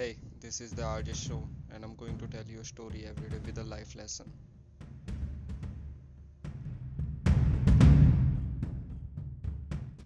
Hey, this is the RJ Show, and I'm going to tell you a story every day with a life lesson.